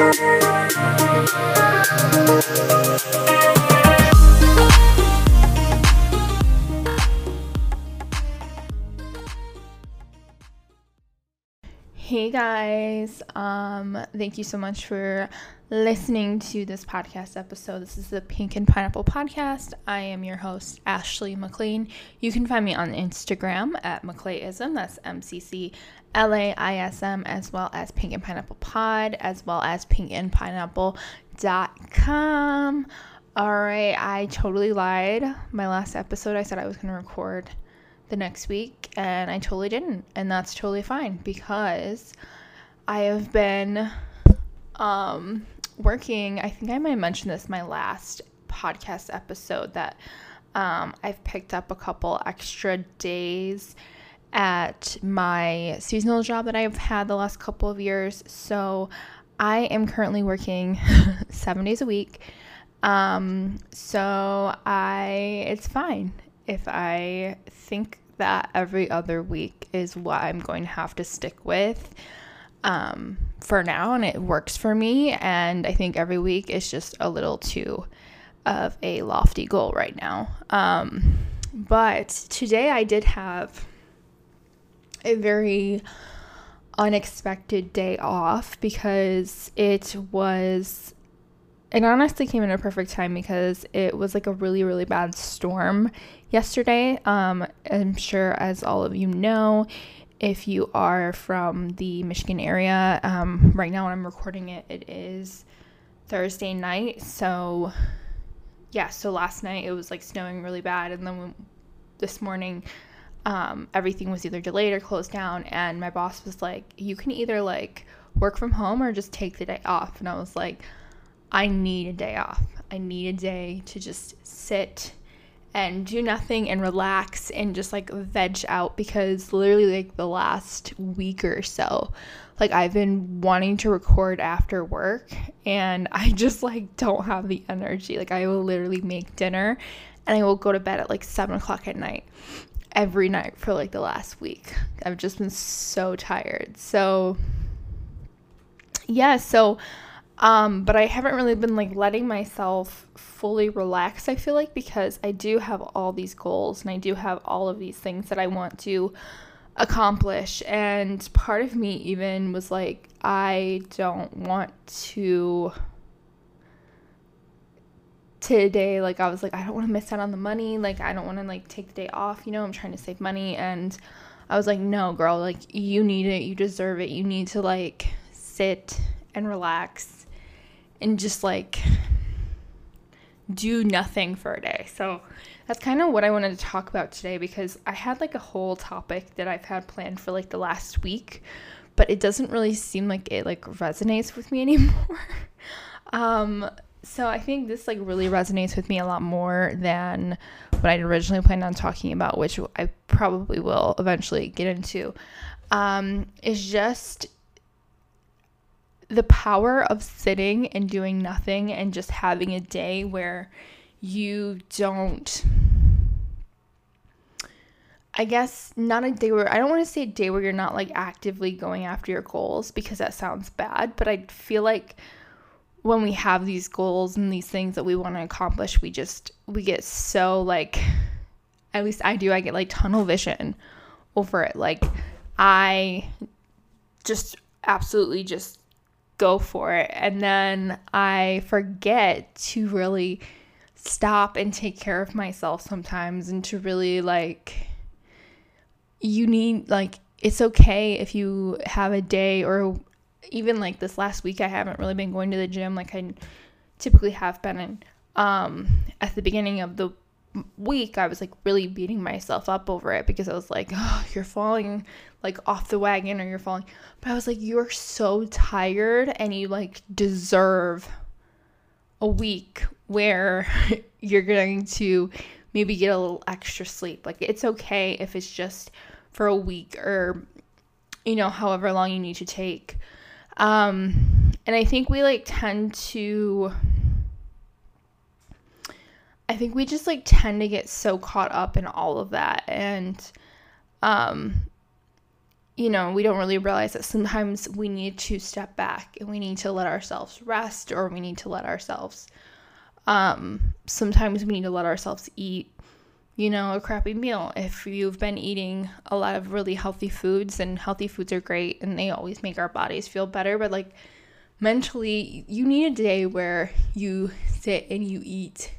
Hey guys, um, thank you so much for listening to this podcast episode. This is the Pink and Pineapple Podcast. I am your host, Ashley McLean. You can find me on Instagram at McClaism, that's M C C L A I S M, as well as Pink and Pineapple Pod, as well as pinkandpineapple.com. All right, I totally lied. My last episode, I said I was going to record the next week and I totally didn't. And that's totally fine because I have been um, working. I think I might mention this my last podcast episode that um, I've picked up a couple extra days at my seasonal job that I've had the last couple of years. So I am currently working seven days a week. Um, so I, it's fine if I think that every other week is what I'm going to have to stick with um, for now, and it works for me. And I think every week is just a little too of a lofty goal right now. Um, but today I did have a very unexpected day off because it was it honestly came in a perfect time because it was like a really really bad storm yesterday. Um i'm sure as all of you know if you are from the michigan area um right now when i'm recording it it is thursday night. So yeah so last night it was like snowing really bad and then this morning um, everything was either delayed or closed down and my boss was like you can either like work from home or just take the day off and i was like I need a day off. I need a day to just sit and do nothing and relax and just like veg out because literally like the last week or so like I've been wanting to record after work and I just like don't have the energy. Like I will literally make dinner and I will go to bed at like seven o'clock at night every night for like the last week. I've just been so tired. So yeah, so um, but I haven't really been like letting myself fully relax, I feel like, because I do have all these goals and I do have all of these things that I want to accomplish. And part of me even was like, I don't want to today like i was like i don't want to miss out on the money like i don't want to like take the day off you know i'm trying to save money and i was like no girl like you need it you deserve it you need to like sit and relax and just like do nothing for a day. So that's kind of what I wanted to talk about today because I had like a whole topic that I've had planned for like the last week, but it doesn't really seem like it like resonates with me anymore. um so I think this like really resonates with me a lot more than what I'd originally planned on talking about, which I probably will eventually get into. Um, is just the power of sitting and doing nothing and just having a day where you don't I guess not a day where I don't want to say a day where you're not like actively going after your goals because that sounds bad, but I feel like when we have these goals and these things that we want to accomplish, we just we get so like at least I do, I get like tunnel vision over it. Like I just absolutely just go for it. And then I forget to really stop and take care of myself sometimes and to really like you need like it's okay if you have a day or even like this last week I haven't really been going to the gym like I typically have been and um at the beginning of the week I was like really beating myself up over it because I was like, oh, you're falling like off the wagon or you're falling. But I was like, you're so tired and you like deserve a week where you're going to maybe get a little extra sleep. Like it's okay if it's just for a week or you know, however long you need to take. Um and I think we like tend to I think we just like tend to get so caught up in all of that. And um you know, we don't really realize that sometimes we need to step back and we need to let ourselves rest or we need to let ourselves um sometimes we need to let ourselves eat you know, a crappy meal. If you've been eating a lot of really healthy foods, and healthy foods are great and they always make our bodies feel better, but like mentally, you need a day where you sit and you eat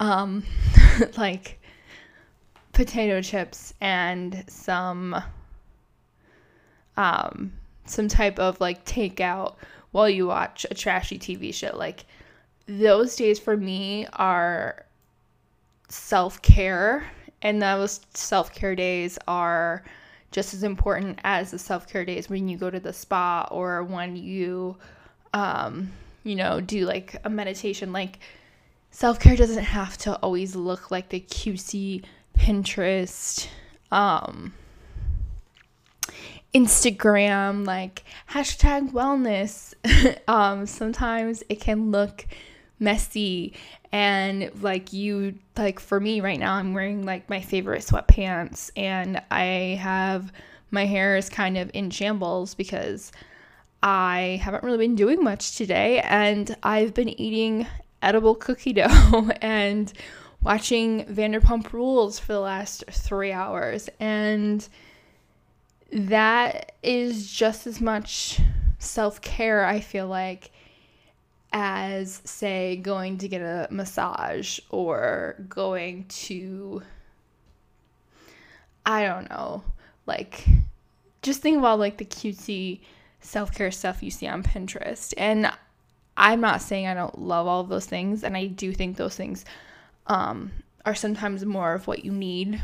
um like potato chips and some um some type of like takeout while you watch a trashy TV show. Like those days for me are self-care and those self-care days are just as important as the self-care days when you go to the spa or when you um you know do like a meditation. Like self-care doesn't have to always look like the cutesy pinterest um instagram like hashtag wellness. Um sometimes it can look messy. And like you like for me right now i'm wearing like my favorite sweatpants. And i have my hair is kind of in shambles because i haven't really been doing much today. And i've been eating edible cookie dough and watching vanderpump rules for the last three hours. And that is just as much self-care i feel like as, say, going to get a massage or going to, I don't know, like, just think about like the cutesy self care stuff you see on Pinterest. And I'm not saying I don't love all of those things, and I do think those things um, are sometimes more of what you need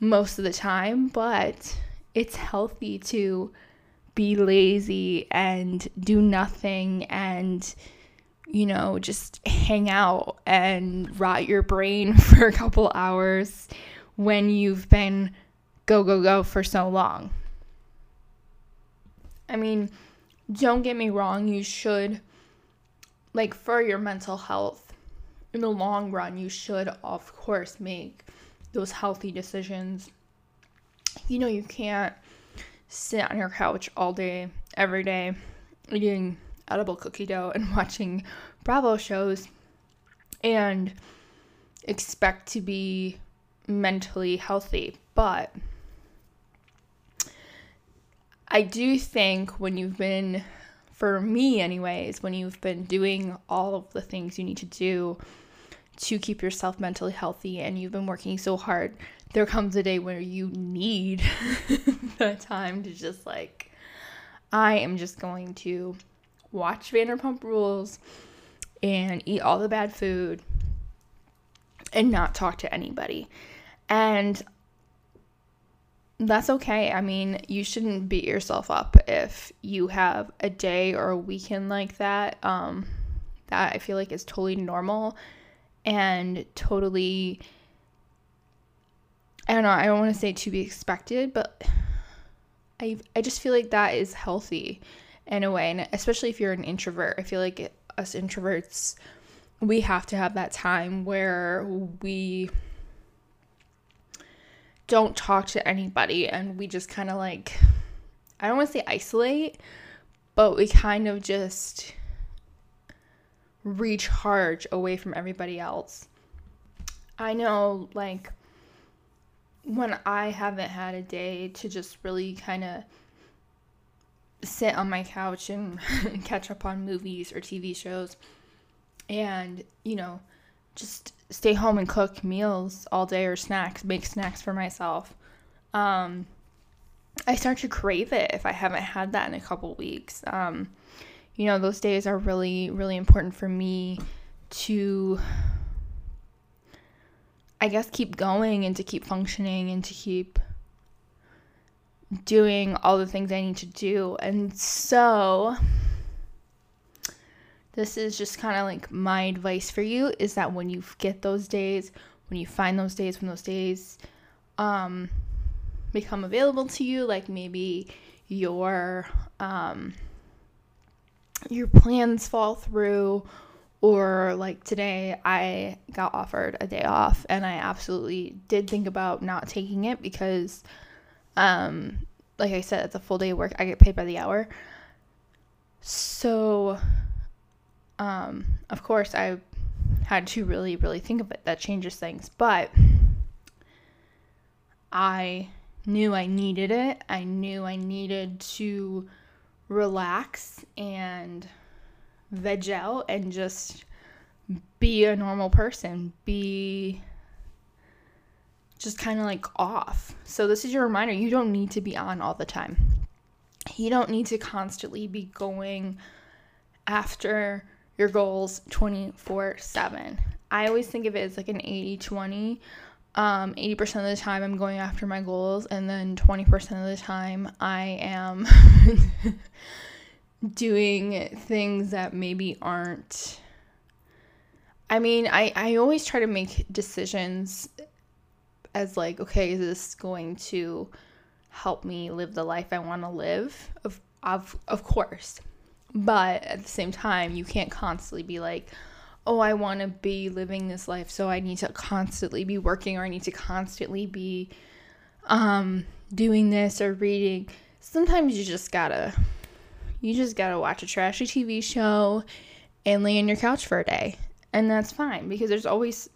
most of the time, but it's healthy to be lazy and do nothing and you know just hang out and rot your brain for a couple hours when you've been go go go for so long. I mean don't get me wrong you should like for your mental health in the long run you should of course make those healthy decisions. You know you can't sit on your couch all day, every day, eating edible cookie dough and watching Bravo shows and expect to be mentally healthy. But I do think when you've been, for me, anyways, when you've been doing all of the things you need to do to keep yourself mentally healthy and you've been working so hard there comes a day where you need the time to just like I am just going to watch Vanderpump Rules and eat all the bad food and not talk to anybody. And that's okay. I mean, you shouldn't beat yourself up if you have a day or a weekend like that. Um, that I feel like is totally normal and totally I don't know, I don't want to say to be expected, but I I just feel like that is healthy in a way, and especially if you're an introvert. I feel like it, us introverts we have to have that time where we don't talk to anybody and we just kind of like I don't want to say isolate, but we kind of just recharge away from everybody else. I know like when I haven't had a day to just really kind of sit on my couch and catch up on movies or TV shows and, you know, just stay home and cook meals all day or snacks, make snacks for myself. Um, I start to crave it if I haven't had that in a couple weeks. Um, you know, those days are really, really important for me to I guess keep going and to keep functioning and to keep doing all the things I need to do. And so this is just kind of like my advice for you is that when you get those days, when you find those days, when those days um become available to you, like maybe your um your plans fall through Or like today, I got offered a day off and I absolutely did think about not taking it because, um, like I said, it's a full day of work. I get paid by the hour. So, um, of course, I had to really, really think of it. That changes things. But I knew I needed it. I knew I needed to relax and veg out and just be a normal person, be just kind of like off. So, this is your reminder you don't need to be on all the time. You don't need to constantly be going after your goals 24 7. I always think of it as like an 80 20 um, 80% of the time I'm going after my goals, and then 20% of the time I am doing things that maybe aren't. I mean, I, I always try to make decisions as like, okay, is this going to help me live the life I want to live? Of, of, of course. But at the same time, you can't constantly be like, oh, I want to be living this life, so I need to constantly be working or I need to constantly be um, doing this or reading. Sometimes you just gotta, you just gotta watch a trashy TV show and lay on your couch for a day. And that's fine because there's always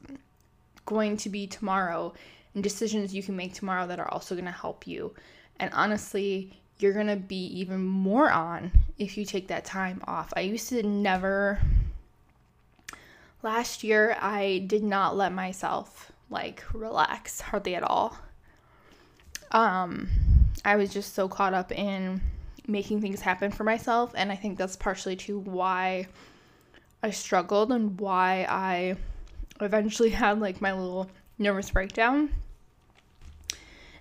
going to be tomorrow and decisions you can make tomorrow that are also to help you. And honestly, you're to be even more on if you take that time off. I used to never last year I did not let myself like relax hardly at all. Um I was just so caught up in making things happen for myself and I think that's partially to why I struggled and why I eventually had like my little nervous breakdown.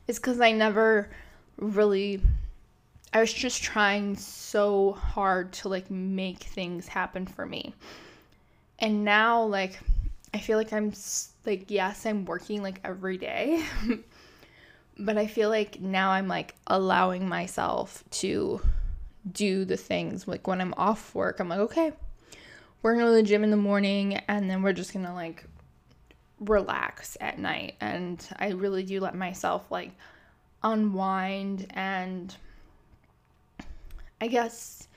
Is cuz I never really I was just trying so hard to like make things happen for me and now like i feel like i'm like yes i'm working like every day but i feel like now i'm like allowing myself to do the things like when i'm off work i'm like okay we're gonna go to the gym in the morning and then we're just gonna like relax at night. And i really do let myself like unwind and i guess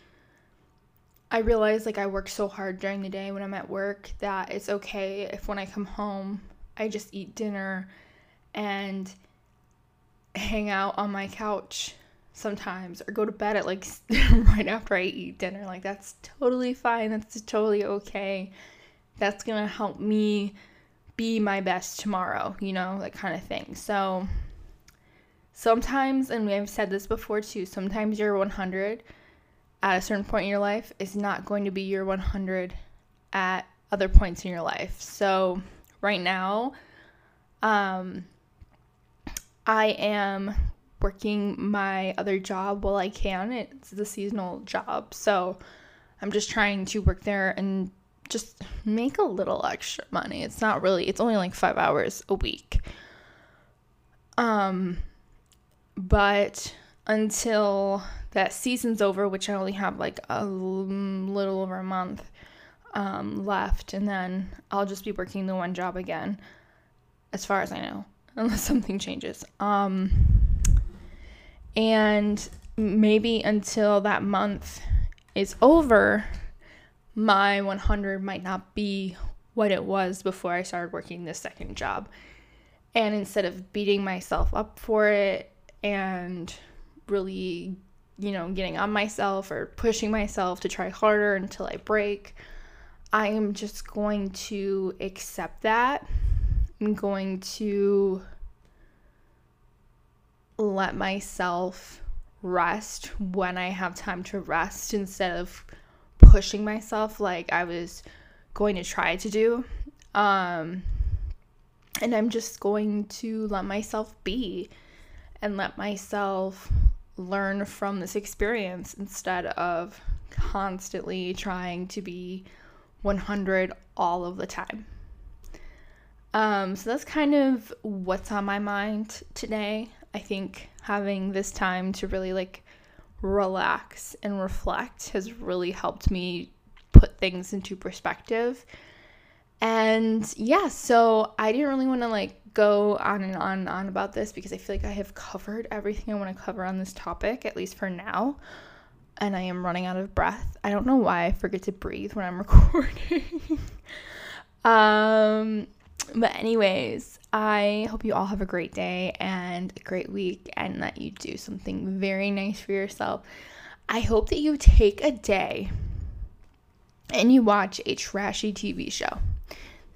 I realize like I work so hard during the day when I'm at work that it's okay if when I come home I just eat dinner and hang out on my couch sometimes or go to bed at like right after I eat dinner. Like that's totally fine. That's totally okay. That's going to help me be my best tomorrow, you know, that kind of thing. So sometimes and we've said this before too, sometimes you're 100 at a certain point in your life is not going to be your 100 at other points in your life. So, right now, um, I am working my other job while I can. It's the seasonal job. So, I'm just trying to work there and just make a little extra money. It's not really, it's only like five hours a week. Um, but until that season's over, which I only have like a little over a month um, left, and then I'll just be working the one job again, as far as I know, unless something changes. Um, and maybe until that month is over, my 100 might not be what it was before I started working this second job. And instead of beating myself up for it and really, you know, getting on myself or pushing myself to try harder until I break. I am just going to accept that. I'm going to let myself rest when I have time to rest instead of pushing myself like I was going to try to do. Um, and I'm just going to let myself be and let myself learn from this experience instead of constantly trying to be 100 all of the time. Um, so that's kind of what's on my mind today. I think having this time to really like relax and reflect has really helped me put things into perspective. And yeah, so I didn't really want to like go on and on and on about this because I feel like I have covered everything I want to cover on this topic, at least for now. And I am running out of breath. I don't know why I forget to breathe when I'm recording. um, but, anyways, I hope you all have a great day and a great week and that you do something very nice for yourself. I hope that you take a day and you watch a trashy TV show.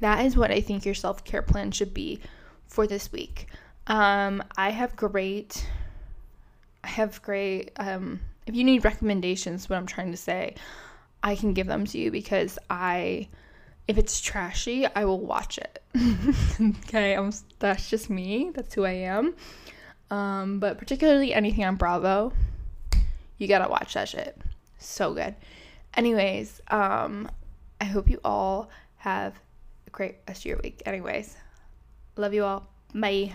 That is what I think your self care plan should be for this week. Um, I have great, I have great, um, if you need recommendations, what I'm trying to say, I can give them to you because I, if it's trashy, I will watch it. okay, I'm, that's just me. That's who I am. Um, but particularly anything on Bravo, you gotta watch that shit. So good. Anyways, um, I hope you all have a great rest of your week. Anyways, love you all. Bye.